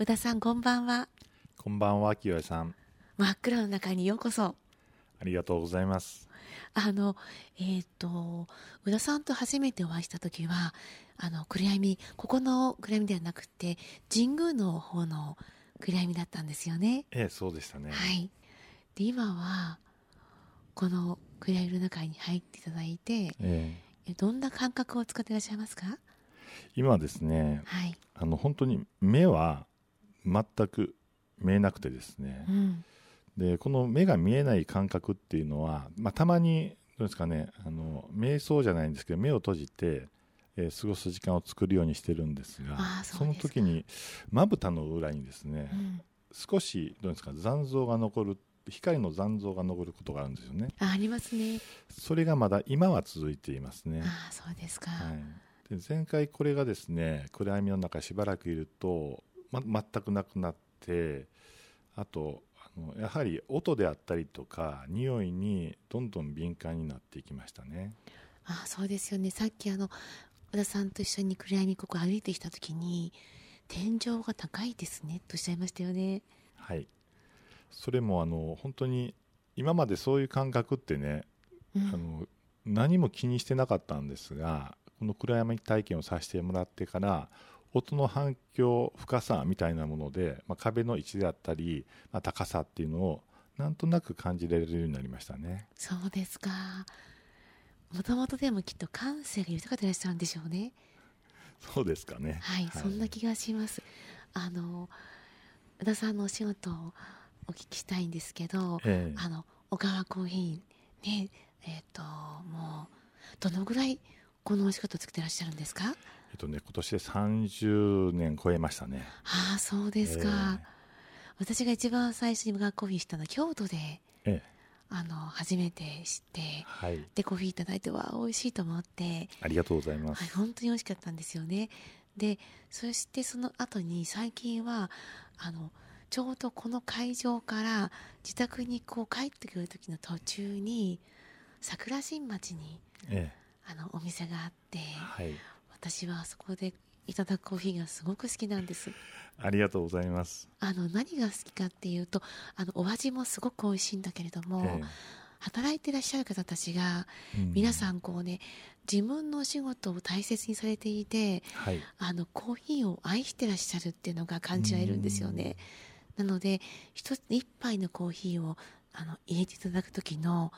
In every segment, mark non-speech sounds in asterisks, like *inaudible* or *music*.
宇田さんこんばんは。こんばんは清江さん。真っ暗の中にようこそ。ありがとうございます。あのえっ、と宇田さんと初めてお会いした時はあの暗闇ここの暗闇ではなくて神宮の方の暗闇だったんですよね。ええそうでしたね。はい。で今はこの暗闇の中に入っていただいてえ。えどんな感覚を使っていらっしゃいますか？今はですねはい、あの本当に目は全く見えなくてですね。う、ん、でこの目が見えない感覚っていうのは、まあ、たまにどうですかねあの瞑想じゃないんですけど目を閉じて、えー過ごす時間を作るようにしてるんですがその時にまぶたの裏にですね、うん、少しどうですか残像が残る光の残像が残ることがあるんですよね。あありますね。それがまだ今は続いていますね、ああそうですか、はい、で前回これがですね暗闇の中しばらくいると、ま、全くなくなってあとあのやはり音であったりとか匂いにどんどん敏感になっていきましたね。ああそうですよね。さっきあの小田さんと一緒に暗闇ここ歩いてきた時に天井が高いですねとおっしゃいましたよね。はい。それもあの本当に今までそういう感覚ってね、うん。あの何も気にしてなかったんですがこの暗闇体験をさせてもらってから音の反響深さみたいなもので、まあ、壁の位置であったり、まあ、高さっていうのをなんとなく感じられるようになりましたね。そうですか。もともとでもきっと感性が豊かでいらっしゃるんでしょうね。そうですかね。はい、そんな気がします。あの宇田さんのお仕事をお聞きしたいんですけど、ええ。あの小川コーヒーねえっ、ともうどのぐらいこのお仕事を作ってらっしゃるんですか？えっとね今年で30年超えましたね。ああそうですか、私が一番最初に小川コーヒーしたのは京都でええ。えあの初めて知ってはい。でコーヒーいただいてわあ美味しいと思って。ありがとうございます、はい、本当に美味しかったんですよね。でそしてその後に最近はあのちょうどこの会場から自宅にこう帰ってくる時の途中に桜新町にえあのお店があってえはい私はそこでいただくコーヒーがすごく好きなんです。ありがとうございます、あの何が好きかっていうとあのお味もすごく美味しいんだけれども、え働いていらっしゃる方たちがえう皆さんこうね自分のお仕事を大切にされていてはい。あのコーヒーを愛してらっしゃるっていうのが感じられるんですよね。なので一つ一杯のコーヒーをあの入れていただく時の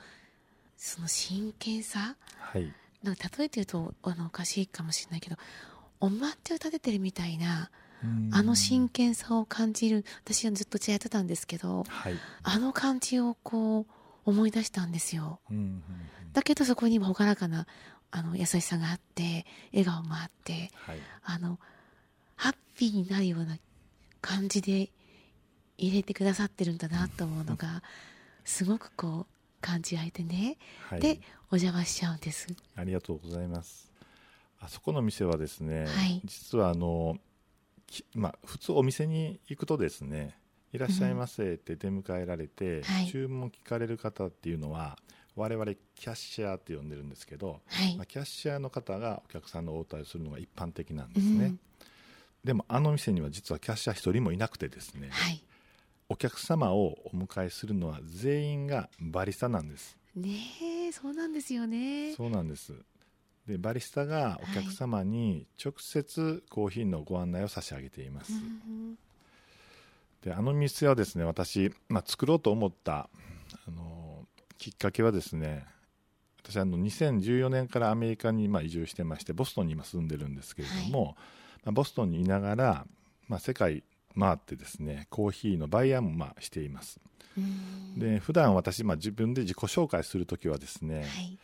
その真剣さはいなんか例えて言うとあのおかしいかもしれないけどお抹茶を立ててるみたいなあの真剣さを感じる私はずっと茶やってたんですけどはい。あの感じをこう思い出したんですよ。うんうんうん。だけどそこにも朗らかなあの優しさがあって笑顔もあってはい。あのハッピーになるような感じで入れてくださってるんだなと思うのが *laughs* すごくこう感じられてね、はい。でお邪魔しちゃうんです。ありがとうございます。あそこの店はですね、はい。実はあの、きまあ、普通お店に行くとですね、いらっしゃいませって出迎えられて、はい。注文聞かれる方っていうのは、我々キャッシャーって呼んでるんですけど、はい。まあ、キャッシャーの方がお客さんの応対をするのが一般的なんうですね。ん。でもあの店には実はキャッシャー一人もいなくてですね、はいお客様をお迎えするのは全員がバリスタなんです。ねえそうなんですよね。そうなんです。でバリスタがお客様に直接コーヒーのご案内を差し上げています、うんであの店はですね私、まあ、作ろうと思ったあのきっかけはですね私あの2014年からアメリカにまあ移住してましてボストンに今住んでるんですけれども、まあ、ボストンにいながら、まあ、世界回ってですねコーヒーのバイヤーもまあしています。うん。で普段私、まあ、自分で自己紹介するときはですね、はい。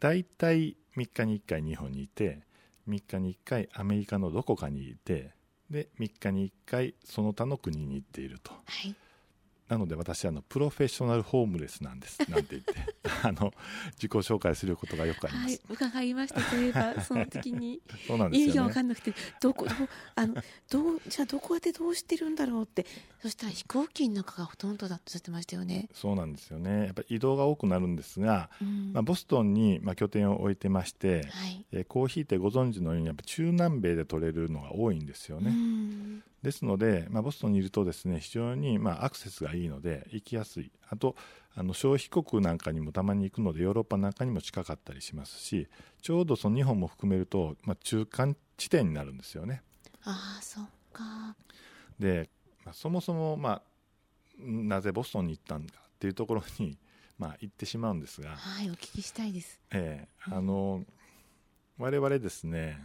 大体3日に1回日本にいて3日に1回アメリカのどこかにいてで3日に1回その他の国に行っていると。はいなので私はあのプロフェッショナルホームレスなんですなんて言って *laughs* あの自己紹介することがよくあります、はい伺いました。そういえばその時に *laughs* そうなんです意味がよね。分かんなくてどこどあのどうじゃあどこでどうしてるんだろうって。そしたら飛行機の中がほとんどだっておっしてましたよね。そうなんですよね。やっぱり移動が多くなるんですが、うん。まあ、ボストンにまあ拠点を置いてまして、はい。えーコーヒーってご存知のようにやっぱ中南米で取れるのが多いんですようね、んですので、まあ、ボストンにいるとですね非常にまあアクセスがいいので行きやすい。あとあの消費国なんかにもたまに行くのでヨーロッパなんかにも近かったりしますしちょうどその日本も含めると、まあ、中間地点になるんですよね。ああそっか。で、まあ、そもそも、まあ、なぜボストンに行ったんだっていうところに、まあ、行ってしまうんですが、はいお聞きしたいです。ええあの我々ですね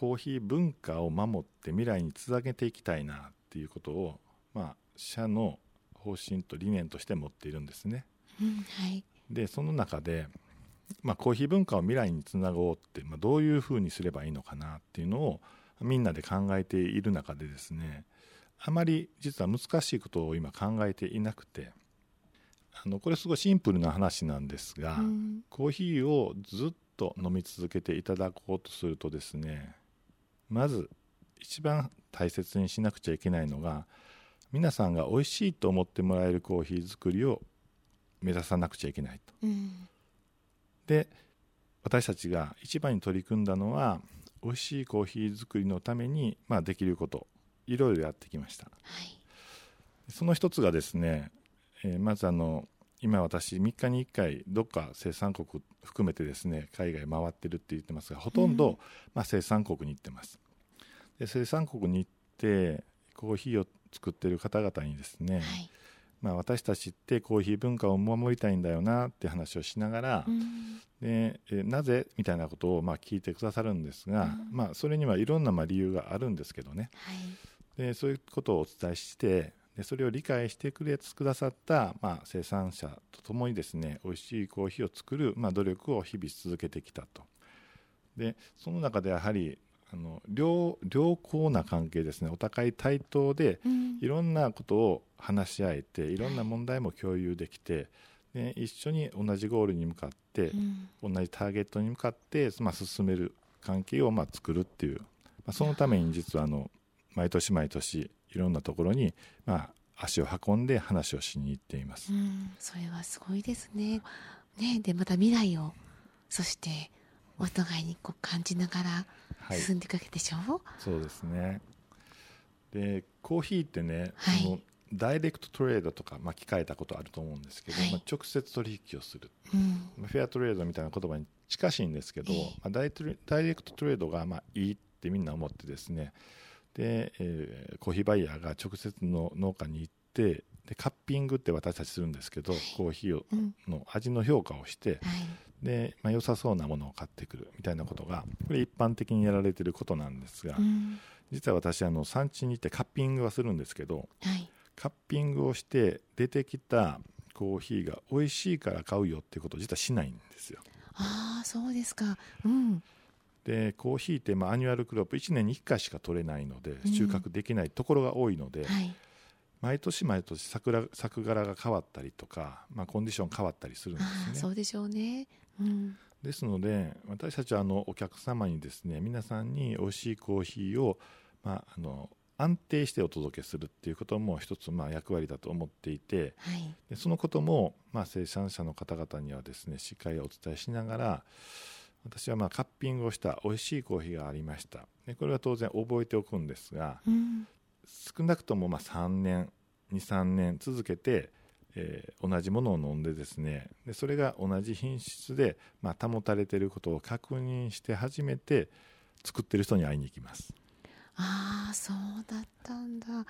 コーヒー文化を守って未来につなげていきたいなっていうことを、まあ、社の方針と理念として持っているんですね。うんはいでその中で、まあ、コーヒー文化を未来につなごうって、まあ、どういうふうにすればいいのかなっていうのをみんなで考えている中でですねあまり実は難しいことを今考えていなくてあのこれすごいシンプルな話なんですが、うんコーヒーをずっと飲み続けていただこうとするとですねまず一番大切にしなくちゃいけないのが皆さんが美味しいと思ってもらえるコーヒー作りを目指さなくちゃいけないと。うん。で私たちが一番に取り組んだのは美味しいコーヒー作りのために、まあ、できることいろいろやってきました。はい。その一つがですね、えーまずあの今私3日に1回どっか生産国含めてですね海外回ってるって言ってますがほとんど、うんまあ、生産国に行ってます。で生産国に行ってコーヒーを作ってる方々にですね、はい。まあ、私たちってコーヒー文化を守りたいんだよなって話をしながら、うん。でえなぜ？みたいなことをまあ聞いてくださるんですが、うん。まあ、それにはいろんなまあ理由があるんですけどね。はい。でそういうことをお伝えしてでそれを理解してくれくださった、まあ、生産者とともにですね美味しいコーヒーを作る、まあ、努力を日々続けてきたと。でその中でやはりあの良良好な関係ですねお互い対等でうん。いろんなことを話し合えていろんな問題も共有できて、で一緒に同じゴールに向かってう、ん。同じターゲットに向かって、まあ、進める関係をまあ作るっていう、まあ、そのために実はあの毎年毎年いろんなところに、まあ、足を運んで話をしに行っています。う。んそれはすごいですね。ねでまた未来をそしてお互いにこう感じながらはい、進んでいくわけでしょ、そうですね。でコーヒーってね、はい。そのダイレクトトレードとか、まあ、聞かれたことあると思うんですけど、はい。まあ、直接取引をする。うん。まあフェアトレードみたいな言葉に近しいんですけど、ええ。まあ、ダイトレダイレクトトレードがまあいいってみんな思ってですねで、えーコーヒーバイヤーが直接の農家に行ってでカッピングって私たちするんですけどコーヒーをうん。の味の評価をしてはい。で、まあ、良さそうなものを買ってくるみたいなことがこれ一般的にやられていることなんですが、うん。実は私あの産地に行ってカッピングはするんですけどはい。カッピングをして出てきたコーヒーが美味しいから買うよっていうことを実はしないんですよ。ああそうですか。うんでコーヒーってまあ annual crop 1年に1回しか取れないのでうん。収穫できないところが多いので、はい。毎年毎年さ、作柄が変わったりとか、まあ、コンディション変わったりするんですね。そうでしょうね。うん。ですので私たちはあのお客様にですね皆さんに美味しいコーヒーを、まあ、あの安定してお届けするっていうことも一つまあ役割だと思っていてはい。でそのこともまあ生産者の方々にはですねしっかりお伝えしながら私はまあカッピングをした美味しいコーヒーがありました。でこれは当然覚えておくんですがうん少なくともまあ3年23年続けて、えー同じものを飲んでですね。でそれが同じ品質で、まあ、保たれていることを確認して初めて作ってる人に会いに行きます。ああそうだったんだ。は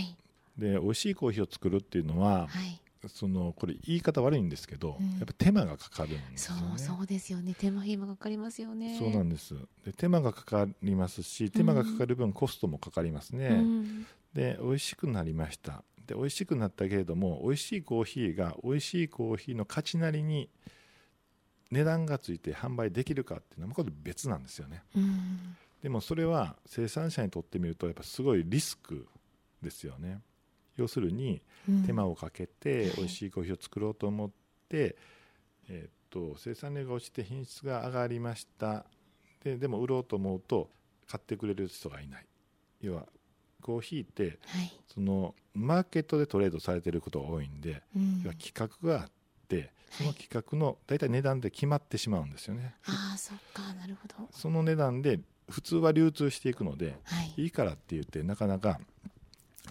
い。で美味しいコーヒーを作るっていうのははいそのこれ言い方悪いんですけど、うん。やっぱ手間がかかるんですそよね。うそうですよね。手間暇かかりますよね。そうなんです。で手間がかかりますし手間がかかる分コストもかかりますね、うん。で美味しくなりました。で美味しくなったけれども美味しいコーヒーが美味しいコーヒーの価値なりに値段がついて販売できるかっていうのはこれ別なんですよね。うん。でもそれは生産者にとってみるとやっぱすごいリスクですよね要するにうん。手間をかけてはい美味しいコーヒーを作ろうと思って、えーっと生産量が落ちて品質が上がりました。ででも売ろうと思うと買ってくれる人がいない。要はコーヒーってはい。そのマーケットでトレードされていることが多いんで、うん。要は企画があってその企画の大体値段で決まってしまうんですよね、ああそっかなるほど。その値段で普通は流通していくのではい。いいからって言ってなかなか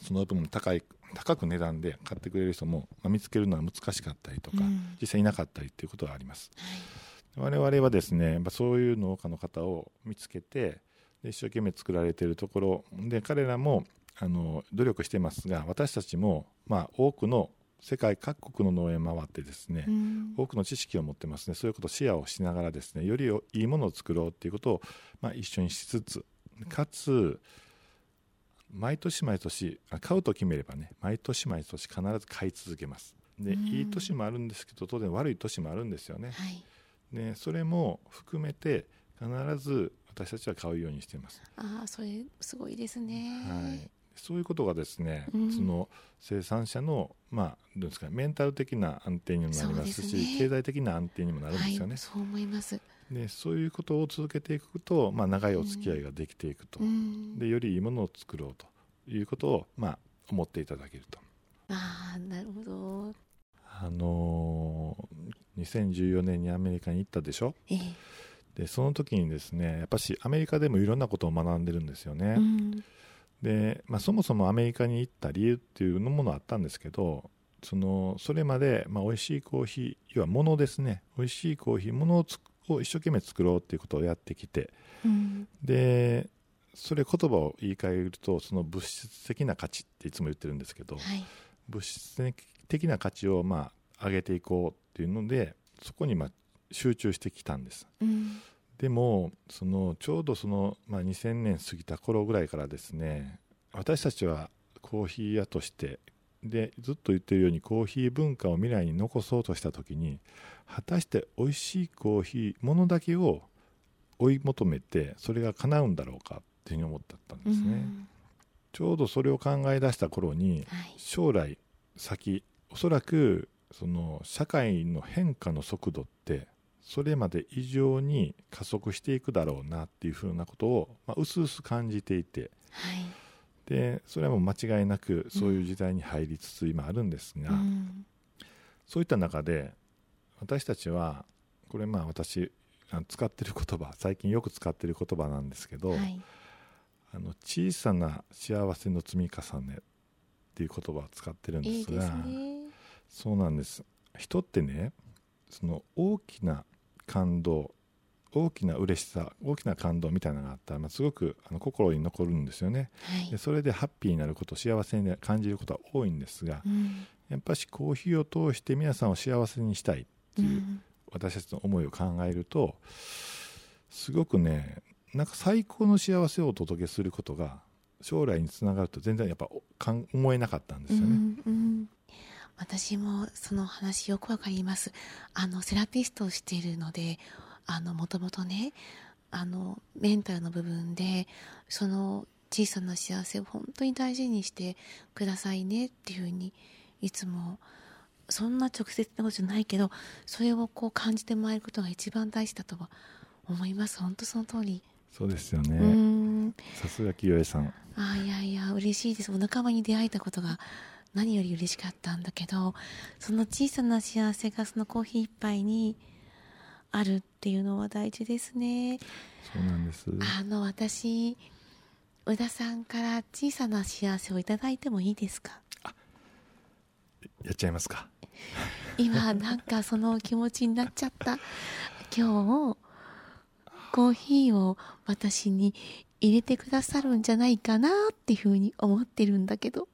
その分高い高く値段で買ってくれる人も、まあ、見つけるのは難しかったりとか、うん。実際いなかったりっていうことがあります。はい。我々はですねやっぱそういう農家の方を見つけてで一生懸命作られているところで彼らもあの努力してますが私たちも、まあ、多くの世界各国の農園回ってですね、うん。多くの知識を持ってますね。そういうことをシェアをしながらですねよりいいものを作ろうっていうことを、まあ、一緒にしつつかつ毎年毎年あ買うと決めればね毎年毎年必ず買い続けます。で、うん。いい年もあるんですけど当然悪い年もあるんですよね。はい。でそれも含めて必ず私たちは買うようにしています、ああそれすごいですね。はい、そういうことがですね、うん。その生産者の、まあ、どうですかメンタル的な安定にもなりますしね。経済的な安定にもなるんですよね、はいそう思いますでそういうことを続けていくと、まあ、長いお付き合いができていくと、うん。でよりいいものを作ろうということを、まあ、思っていただけると。ああなるほど。あのー2014年にアメリカに行ったでしょ？ええ。でその時にですねやっぱしアメリカでもいろんなことを学んでるんですよね、うん。で、まあ、そもそもアメリカに行った理由っていうのものあったんですけどそのそれまで、まあ、美味しいコーヒー要は物ですね。美味しいコーヒー物をつを一生懸命作ろうっていうことをやってきてうん。でそれ言葉を言い換えるとその物質的な価値っていつも言ってるんですけどはい。物質的な価値をまあ上げていこうっていうのでそこにまあ集中してきたんです。うん。でもそのちょうどその、まあ、2000年過ぎた頃ぐらいからですね私たちはコーヒー屋としてでずっと言ってるようにコーヒー文化を未来に残そうとした時に果たして美味しいコーヒーものだけを追い求めてそれが叶うんだろうかっていうふうに思ったんですね、うん。ちょうどそれを考え出した頃にはい。将来先おそらくその社会の変化の速度ってそれまで以上に加速していくだろうなっていうふうなことを、まあ、薄々感じていて。はい。でそれはもう間違いなくそういう時代に入りつつ今あるんですが、うん。そういった中で私たちはこれまあ私使ってる言葉最近よく使ってる言葉なんですけど、はい。あの小さな幸せの積み重ねっていう言葉を使ってるんですがね。そうなんです。人ってねその大きな感動大きな嬉しさ大きな感動みたいなのがあったら、まあ、すごくあの心に残るんですよね。はい。でそれでハッピーになること幸せに感じることは多いんですがうん。やっぱしコーヒーを通して皆さんを幸せにしたい。ってういうん私たちの思いを考えるとすごくねなんか最高の幸せをお届けすることが将来につながると全然やっぱかん思えなかったんですよね。うんうん私もその話よくわかりますあのセラピストをしているのであのもともとねあのメンタルの部分でその小さな幸せを本当に大事にしてくださいねっていうふうにいつもそんな直接なことじゃないけどそれをこう感じてもらえることが一番大事だとは思います本当その通り、そうですよね。んさすが清江さん。あいやいや嬉しいですお仲間に出会えたことが何より嬉しかったんだけどその小さな幸せがそのコーヒー一杯にあるっていうのは大事ですねそうなんです。あの私宇田さんから小さな幸せをいただいてもいいですか？やっちゃいますか。*laughs* 今なんかその気持ちになっちゃった今日コーヒーを私に入れてくださるんじゃないかなっていうふうに思ってるんだけど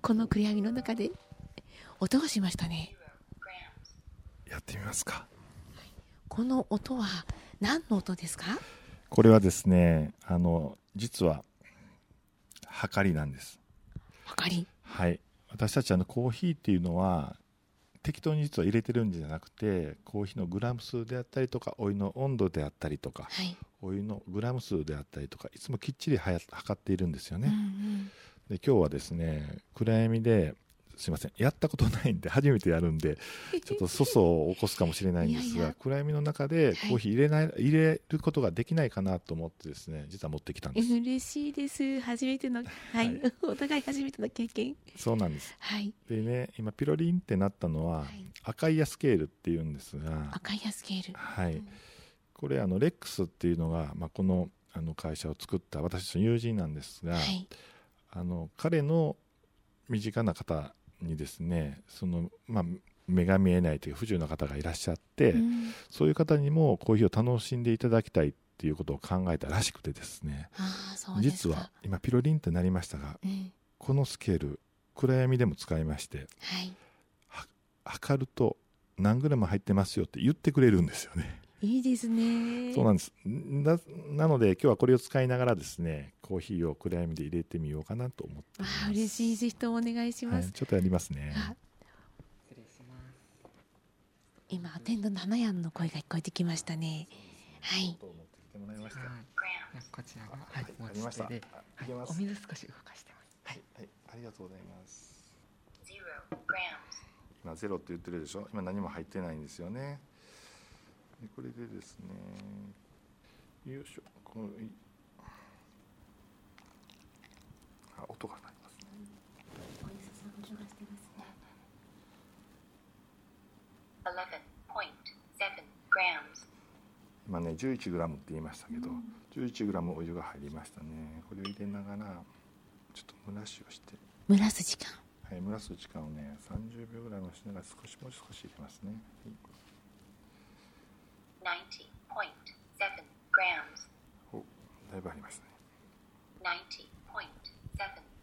この暗闇の中で音がしましたねやってみますか。この音は何の音ですか？これはですね、あの実ははかりなんです。はかりはい。私たちあのコーヒーっていうのは適当に実は入れてるんじゃなくてコーヒーのグラム数であったりとかお湯の温度であったりとかはい、お湯のグラム数であったりとかいつもきっちりはや測っているんですようんね、で今日はですね暗闇ですいません。やったことないんで初めてやるんでちょっと粗相を起こすかもしれないんですがいや暗闇の中でコーヒー入れない、入れることができないかなと思ってですね実は持ってきたんです。うん、嬉しいです。初めてのはい、はい。お互い初めての経験。そうなんです。はい、でね今ピロリンってなったのは、はい、赤いヤスケールっていうんですが。赤いヤスケール。はい。うん。これあのレックスっていうのが、まあ、このあの会社を作った私の友人なんですが、はい。あの彼の身近な方にですねその、まあ、目が見えないという不自由な方がいらっしゃって、うんそういう方にもコーヒーを楽しんでいただきたいっていうことを考えたらしくてですね。実は今ピロリンってなりましたがうん。このスケール暗闇でも使いましてはい。測ると何グラム入ってますよって言ってくれるんですよね。いいですね。そうなんですななので今日はこれを使いながらですねコーヒーを暗闇で入れてみようかなと思ってあ、嬉しい。ぜひともお願いしはい、ます。ちょっとやりますねあ失礼します。今、アテンドの花屋の声が聞こえてきましたね。はい。持ってもらいましたはい。こちらが、ははいい、持ありましたち手で、はいあいけますお水少し動かしてます。はい、はい、ありがとうございます。今ゼロって言ってるでしょ？今何も入ってないんですよね。でこれでですね。よいしょ。このいあ、音が鳴りますね。11.7 grams. 今ね、11グラムって言いましたけど、11グラムお湯が入りましたね。これを入れながらちょっと蒸らしをして、蒸らす時間。はい、蒸らす時間をね、30秒ぐらいのしながら少しもう少し入れますね。はい90.7 grams. お、だいぶありますね。90.7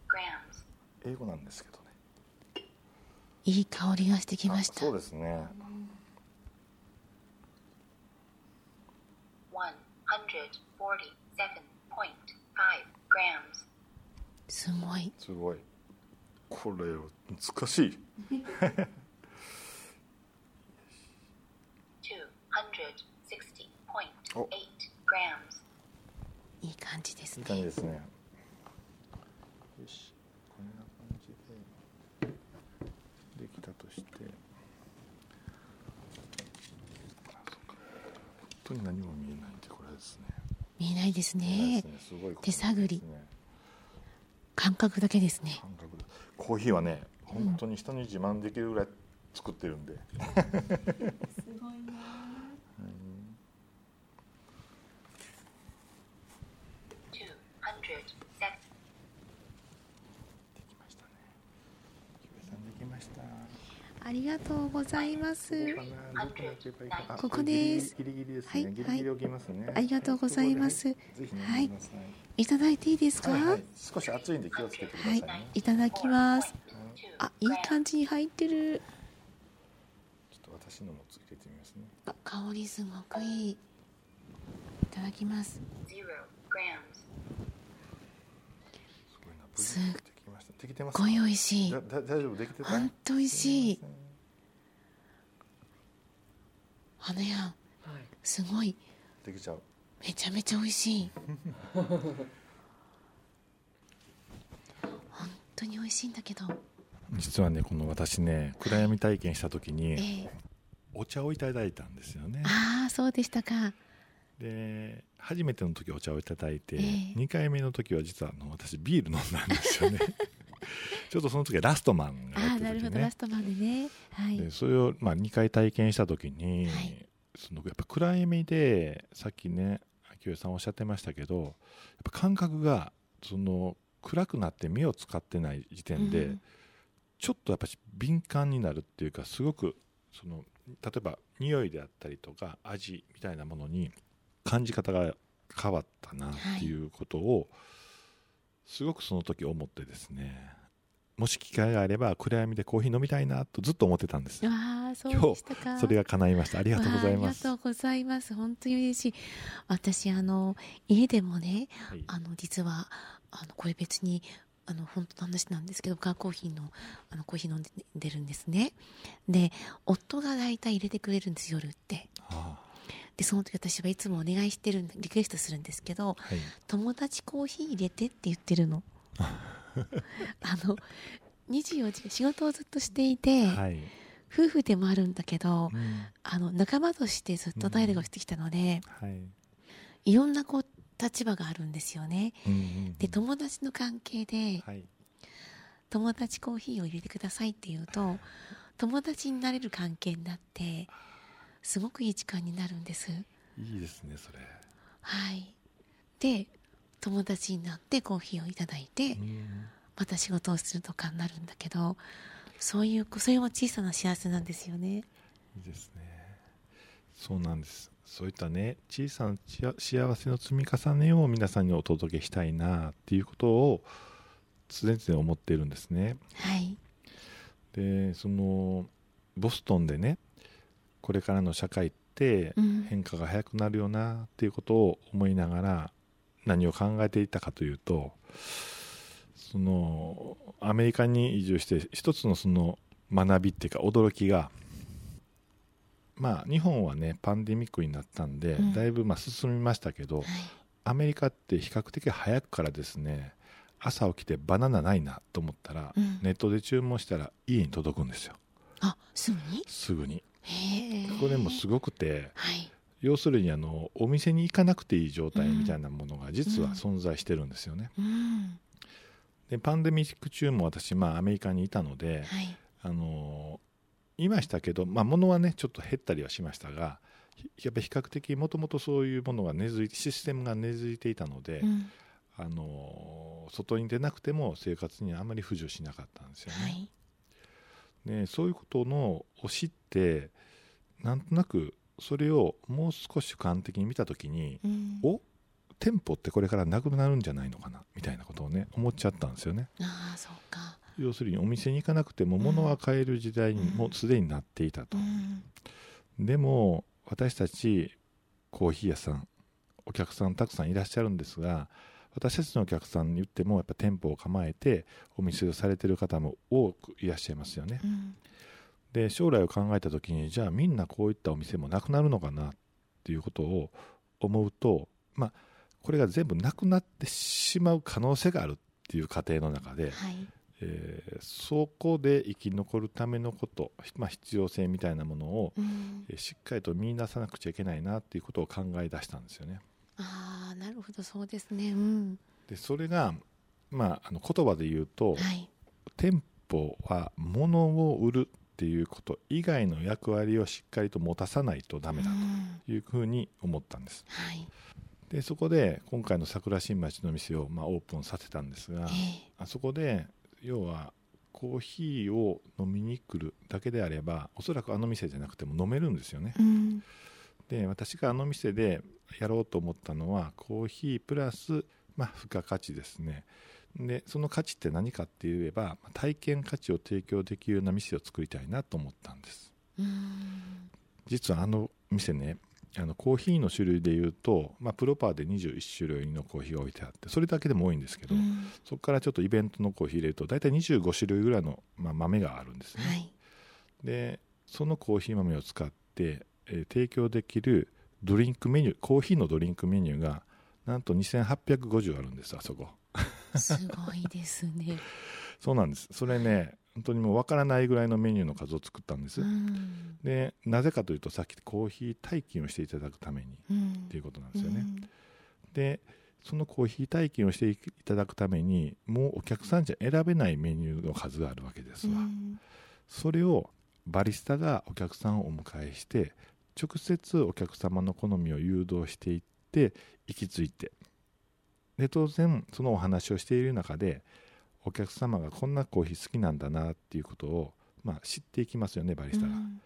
grams. 英語なんですけどね。いい香りがしてきましたあそう。ですね。147.5 grams. すごい。すごい。これ難しい。260.8 grams. いい感じですいい感じね。ですね。よし、こんな感じでできたとして、あ、そうか。本当に何も見えないんでこれですね。見えないですねすねすごい手探り感覚だけですね。感覚でコーヒーはね、本当に人に自慢できるぐらい作ってるんで。すごいな。207できましたね。キュウエさんできました。ありがとうございます。ここですギリギリですはいね。ギリギリ置きますね。ありがとうございますここでぜひ飲んでください。いただいていいですか？少し熱いんで気をつけてくださいね。はい、いただきます。あ、いい感じに入ってる。ちょっと私のもつけてみますね。あ、香りすごくいい。いただきます。0 grams. すごいな。無す事にできました。できてますすか。ごい美味しい。本当美味しいすま。せん。すごい。できちゃう。めちゃめちゃ美味しい。*laughs* 本当に美味しいんだけど。実はねこの私ね暗闇体験した時えにえお茶をいただいたんですよね。ああ、そうでしたか。で初めての時お茶をいただいて、ええ2回目の時は実はあの私ビール飲んだんですよね *laughs* *laughs* ちょっとその時はラストマンがああ、やってなるほど、ラストまでね。はい。でそれを、まあ、2回体験した時に、はい。そのやっぱ暗闇でさっきね秋代さんおっしゃってましたけどやっぱ感覚がその暗くなって目を使ってない時点で、うん。ちょっとやっぱし敏感になるっていうかすごくその例えば匂いであったりとか味みたいなものに感じ方が変わったなっていうことをすごくその時思ってですねもし機会があれば暗闇でコーヒー飲みたいなとずっと思ってたんですああ、そうでしたか。それが叶いましたありがとうございますわあありがとうございます。本当に嬉しい。私、あの、家でもね、はいあの、実は、あの、これ別に、あの、本当の話なんですけど、カーコーヒーの、あの、コーヒー飲んでるんですね。で、夫が大体入れてくれるんです、夜って。あで、その時私はいつもお願いしてるリクエストするんですけど、あはい。友達コーヒー入れてって言ってるの。*laughs* あの、24時、仕事をずっとしていて、はい、夫婦でもあるんだけど、うん。あの仲間としてずっとダイレをしてきたので、はい。いろんなこう立場があるんですよね。うんうんうん。で友達の関係ではい。友達コーヒーを入れてくださいって言うと友達になれる関係になってすごくいい時間になるんです。いいですねそれはい。で友達になってコーヒーをいただいて、うんまた仕事をするとかになるんだけどそういうそれも小さな幸せなんですよね。いいですねそうなんですそういったね小さな幸せの積み重ねを皆さんにお届けしたいなっていうことを常々思っているんですねはい、でそのボストンでねこれからの社会ってうん。変化が早くなるよなっていうことを思いながら何を考えていたかというとそのアメリカに移住して一つのその学びっていうか驚きがまあ日本はねパンデミックになったんで、うん。だいぶまあ進みましたけどはい。アメリカって比較的早くからですね朝起きてバナナないなと思ったら、うん。ネットで注文したら家に届くんですよ。あすぐに？すぐにこれもすごくてはい。要するにあのお店に行かなくていい状態みたいなものが実はうん存在してるんですよね、うん。でパンデミック中も私、まあ、アメリカにいたので、はい。あのいましたけど、まあ、物はねちょっと減ったりはしましたがひやっぱり比較的もともとそういうものが根付いてシステムが根付いていたので、うん。あの外に出なくても生活にあまり不自由しなかったんですよね、はいでそういうことのを知ってなんとなくそれをもう少し俯瞰的に見た時にうん。お店舗ってこれからなくなるんじゃないのかなみたいなことをね思っちゃったんですよね。ああそうか。要するにお店に行かなくても物は買える時代にもうすでになっていたと。う、ん。でも私たちコーヒー屋さんお客さんたくさんいらっしゃるんですが私たちのお客さんに言ってもやっぱ店舗を構えてお店をされてる方も多くいらっしゃいますよね。うん。で将来を考えた時にじゃあみんなこういったお店もなくなるのかなっていうことを思うとまあこれが全部なくなってしまう可能性があるっていう過程の中で、はい。えーそこで生き残るためのこと、まあ、必要性みたいなものを、うん。えーしっかりと見出さなくちゃいけないなっていうことを考え出したんですよね。ああなるほどそうですね。うん。でそれが、まあ、あの言葉で言うと、はい。店舗は物を売るっていうこと以外の役割をしっかりと持たさないとダメだうん。というふうに思ったんです。はい。でそこで今回の桜新町の店を、まあ、オープンさせたんですがええ。あそこで要はコーヒーを飲みに来るだけであればおそらくあの店じゃなくても飲めるんですよね。うんで私があの店でやろうと思ったのはコーヒープラス、まあ、付加価値ですね。でその価値って何かって言えばまあ体験価値を提供できるような店を作りたいなと思ったんです。うん。実はあの店ねあのコーヒーの種類でいうと、まあ、プロパーで21種類のコーヒーが置いてあってそれだけでも多いんですけど、うん。そこからちょっとイベントのコーヒー入れると大体25種類ぐらいの、まあ、豆があるんですね、はい。でそのコーヒー豆を使って、えー提供できるドリンクメニューコーヒーのドリンクメニューがなんと2850あるんですあそこ。すごいですね。*laughs* そうなんです。それね本当にもう分からないぐらいのメニューの数を作ったんです、うん。でなぜかというとさっきコーヒー体験をしていただくためにうん。っていうことなんですよね、でそのコーヒー体験をしていただくためにもうお客さんじゃ選べないメニューの数があるわけですわ、うん。それをバリスタがお客さんをお迎えして直接お客様の好みを誘導していって行き着いて。で当然そのお話をしている中でお客様がこんなコーヒー好きなんだなっていうことを、まあ、知っていきますよねバリスタが、うん。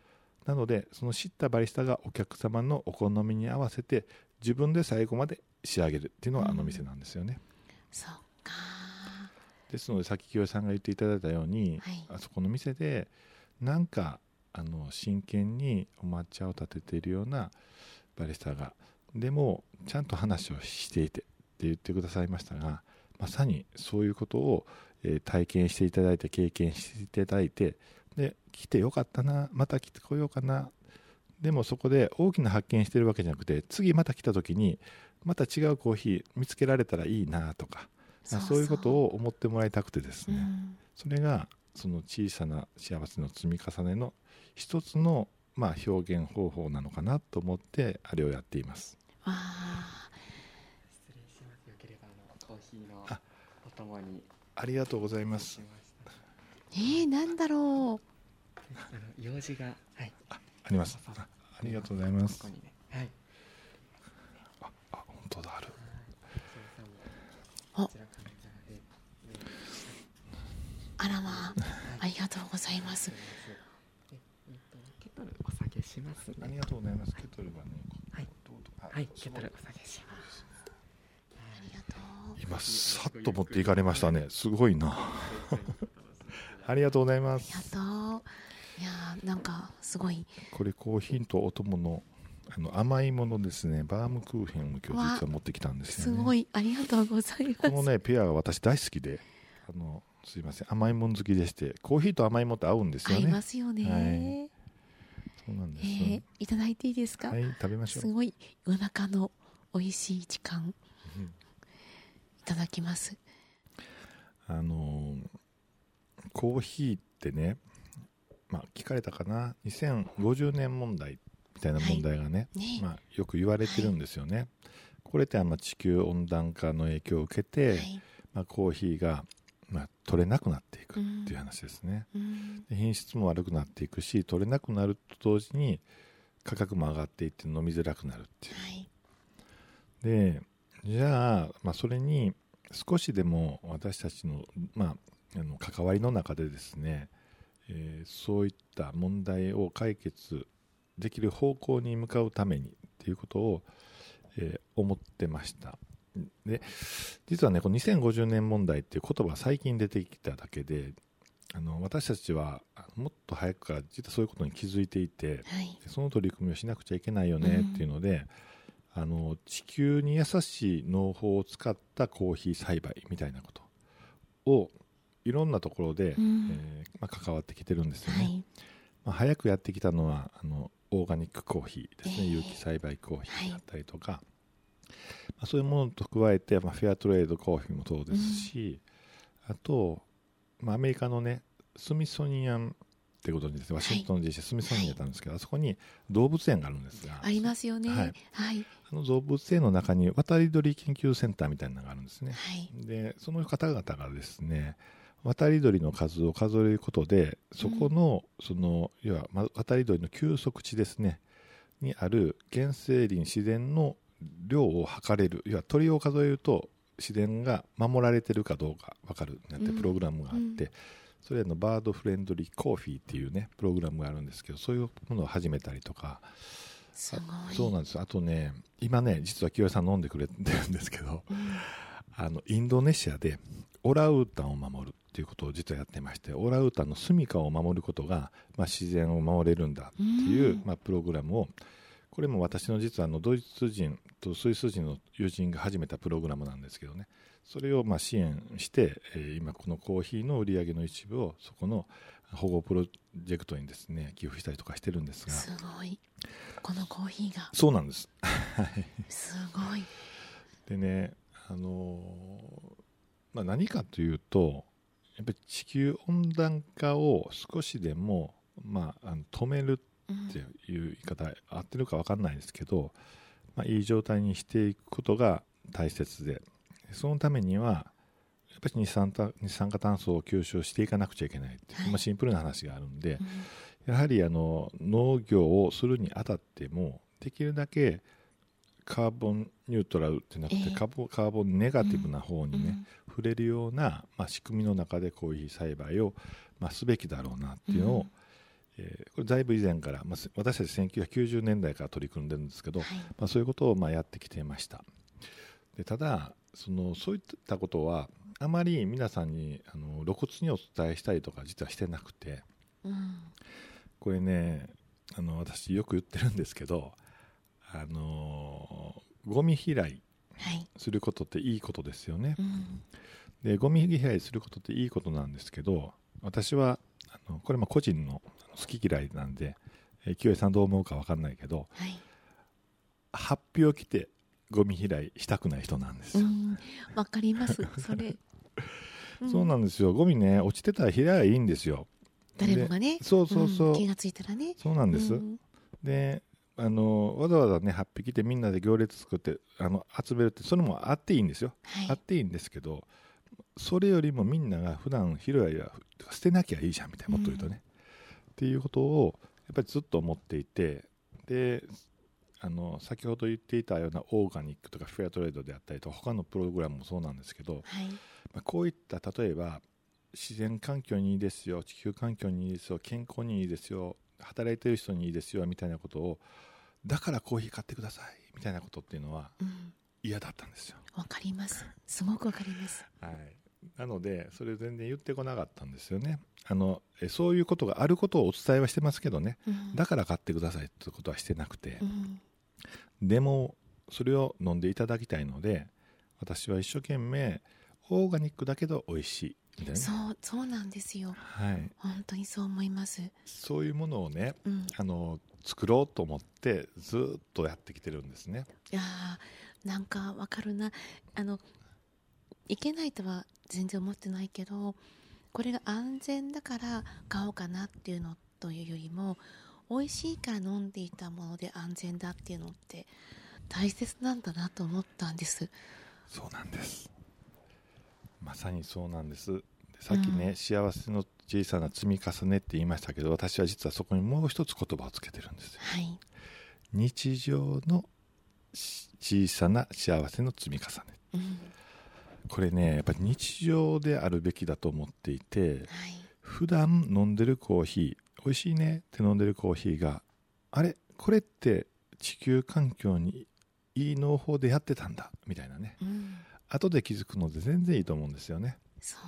なのでその知ったバリスタがお客様のお好みに合わせて自分で最後まで仕上げるっていうのがあの店なんですよね、そっか。ですのでさっき清江さんが言っていただいたように、はい。あそこの店でなんかあの真剣にお抹茶を立てているようなバリスタがでもちゃんと話をしていてって言ってくださいましたがまさにそういうことを、えー体験していただいて経験していただいてで来てよかったなまた来てこようかな。でもそこで大きな発見してるわけじゃなくて次また来た時にまた違うコーヒー見つけられたらいいなとかそういうことを思ってもらいたくてですね、うん。それがその小さな幸せの積み重ねの一つの、まあ、表現方法なのかなと思ってあれをやっていますわあ失礼します。よければあのコーヒーのあお供にありがとうございましす。えー、なんだろあの用事がはい。ありますあありがとうございますここにね。はい。ああ本当だあるあええあらまあありがとうございますケトルお下げしますねありがとうございます。ケトルはね、はいはいケトルお下げしますありがとう今さっと持っていかれましたね。すごいな。*laughs* ありがとうございまありす。がとういやーなんかすごいこれコーヒーとお供のあの甘いものですね。バームクーヘンを今日実は持ってきたんですよね。すごいありがとうございますこのねペアは私大好きで、あのすいません。甘いもん好きでして、コーヒーと甘いもんって合うんですよ合いまね。すよね、はい。そうなんです。えーいただいていいですか、はい食べましょう。すごい夜中の美味しい時間。うん。いただきます。あのーコーヒーってね、まあ、聞かれたかな？2050年問題みたいな問題がね、ね。まあ、よく言われてるんですよね、これってまあ地球温暖化の影響を受けて、はい。まあ、コーヒーがまあ取れなくなっていくっていう話ですね、うん。で品質も悪くなっていくし取れなくなると同時に価格も上がっていって飲みづらくなるっていう。はい。でじゃあ,、まあそれに少しでも私たちの,、まあ、あの関わりの中でですね、えーそういった問題を解決できる方向に向かうためにっていうことを、えー思ってましたで実はねこの2050年問題っていう言葉が最近出てきただけであの私たちはあもっと早くから実はそういうことに気づいていて、はい。でその取り組みをしなくちゃいけないよねっていうので、あの地球に優しい農法を使ったコーヒー栽培みたいなことをいろんなところで、うん。えーまあ、関わってきてるんですよね、はい。まあ、早くやってきたのはあのオーガニックコーヒーですね、ええ有機栽培コーヒーだったりとか、まあ、そういうものと加えて、まあ、フェアトレードコーヒーもそうですし、あと、まあ、アメリカのねスミソニアンってことにですねワシントン DC、スミソニアンだったんですけど、あそこに動物園があるんですがありますよね。ははい。いはい、あの動物園の中に渡り鳥研究センターみたいなのがあるんですね、はい。でその方々がですね渡り鳥の数を数えることでそこの,、その要はま渡り鳥の休息地ですねにある原生林自然の量を測れる要は鳥を数えると自然が守られてるかどうか分かるなんてうん。プログラムがあって、うん。それのバードフレンドリーコーヒーっていうねプログラムがあるんですけどそういうものを始めたりとか。すごい。そうなんです。あとね今ね実は清江さん飲んでくれてるんですけどうん。あのインドネシアでオランウータンを守るっていうことを実はやってましてオランウータンの住処を守ることが、まあ、自然を守れるんだっていう、うん。まあ、プログラムをこれも私の実はあのドイツ人とスイス人の友人が始めたプログラムなんですけどね。それをまあ支援して、えー今このコーヒーの売り上げの一部をそこの保護プロジェクトにですね寄付したりとかしてるんですが。すごい。このコーヒーが。そうなんです。すごい。*laughs* でね、あのーまあ、何かというとやっぱり地球温暖化を少しでも、まあ、あの止めるうんっていう言い方合ってるか分かんないですけど、まあ、いい状態にしていくことが大切でそのためにはやっぱり二酸化二酸化炭素を吸収していかなくちゃいけないっていう、はい。まあ、シンプルな話があるんで、うん。やはりあの農業をするにあたってもできるだけカーボンニュートラルってなって、えーボンカーボンネガティブな方にね、うん触れるような、まあ、仕組みの中でコーヒー栽培を、まあ、すべきだろうなっていうのを、うんえーこれだいぶ以前から、まあ、す私たち1990年代から取り組んでるんですけど、はい。まあ、そういうことをまあやってきていました。でただそのそういったことはあまり皆さんにあの露骨にお伝えしたりとか実はしてなくてうん。これねあの私よく言ってるんですけどあのゴミ拾いはい。することっていいことですよね。うん。でゴミ拾いすることっていいことなんですけど私はあのこれまあ個人の好き嫌いなんでえー清江さんどう思うか分かんないけどはい。発表を着てゴミ拾いしたくない人なんですよ、うん。わかります。それ。*laughs* そうなんですよ。ゴミね落ちてたら拾えばいいんですよ。誰もがね。そうそうそう、ん。気がついたらね。そうなんです、うん。であのわざわざね8匹でみんなで行列作ってあの集めるってそれもあっていいんですよ、はい。あっていいんですけどそれよりもみんなが普段拾いは捨てなきゃいいじゃんみたいなもっと言うとね、っていうことをやっぱりずっと思っていてであの先ほど言っていたようなオーガニックとかフェアトレードであったりと他のプログラムもそうなんですけど、はい。まあ、こういった例えば自然環境にいいですよ地球環境にいいですよ健康にいいですよ働いてる人にいいですよみたいなことをだからコーヒー買ってくださいみたいなことっていうのはうん嫌だったんですよ、わかります。すごくわかります。はい、なのでそれを全然言ってこなかったんですよね。あのえそういうことがあることをお伝えはしてますけどね。うん。だから買ってくださいってことはしてなくて。うん。でもそれを飲んでいただきたいので私は一生懸命オーガニックだけど美味しい。みたいな。ねそうそうなんですよ。はい、本当にそう思います。そういうものをねうん。あの作ろうと思ってずっとやってきてるんですね。いやーなんかわかるな。あのいけないとは全然思ってないけどこれが安全だから買おうかなっていうのというよりも美味しいから飲んでいたもので安全だっていうのって大切なんだなと思ったんです。そうなんです。まさにそうなんです。でさっきね、うん。幸せの小さな積み重ねって言いましたけど私は実はそこにもう一つ言葉をつけてるんですよ。はい。日常のし小さな幸せの積み重ね。うん。これねやっぱり日常であるべきだと思っていてはい。普段飲んでるコーヒー美味しいねって飲んでるコーヒーがあれこれって地球環境にいい農法でやってたんだみたいなね。うん。後で気づくので全然いいと思うんですよね。そう。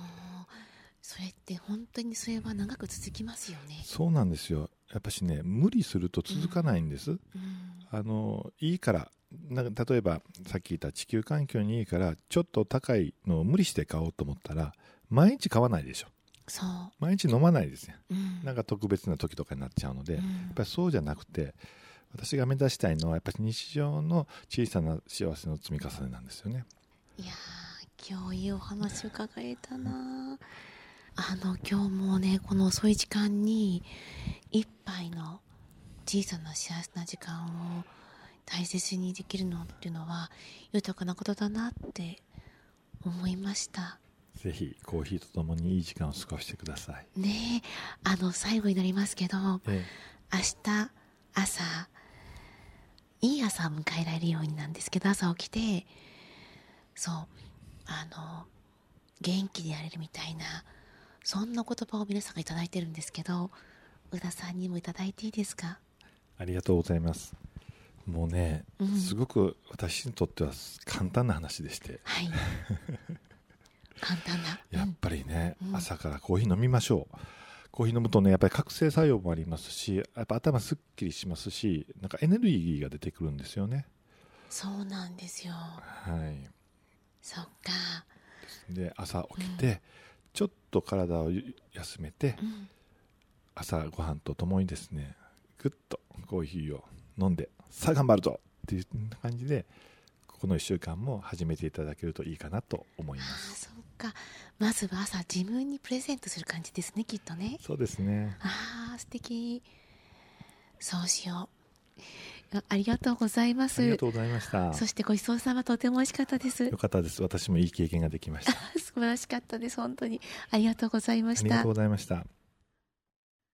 それって本当にそれは長く続きますよね。そうなんですよ。やっぱしね無理すると続かないんです、うん。あのいいからなんか例えばさっき言った地球環境にいいからちょっと高いのを無理して買おうと思ったら毎日買わないでしょ。そう。毎日飲まないですようん。なんか特別な時とかになっちゃうので、やっうんぱりそうじゃなくて私が目指したいのはやっぱり日常の小さな幸せの積み重ねなんですよね。いやー今日いいお話伺えたなあの今日もねこの遅い時間に一杯の小さな幸せな時間を大切にできるのっていうのは豊かなことだなって思いました。ぜひコーヒーとともにいい時間を過ごしてください、ねえあの最後になりますけど明え。日朝いい朝を迎えられるようになんですけど朝起きてそうあの元気でやれるみたいなそんな言葉を皆さんがいただいてるんですけど宇田さんにもいただいていいですか？ありがとうございますもうね、うん。すごく私にとっては簡単な話でして。はい。*laughs* 簡単な。やっぱりね、うん。朝からコーヒー飲みましょう。コーヒー飲むとねやっぱり覚醒作用もありますしやっぱ頭すっきりしますしなんかエネルギーが出てくるんですよね。そうなんですよ。はい。そっか。で朝起きて、ちょっと体を休めてうん。朝ご飯とともにですねぐっとコーヒーを飲んでさあ頑張るぞっていう感じでこの1週間も始めていただけるといいかなと思いまあすそっか。まずは朝自分にプレゼントする感じですねきっとね。そうですね。あー素敵。そうしよう。あありがとうございます。ありがとうございました。そしてごちそうさまとても美味しかったです。よかったです。私もいい経験ができました。*laughs* 素晴らしかったです。本当に。ありがとうございました。ありがとうございました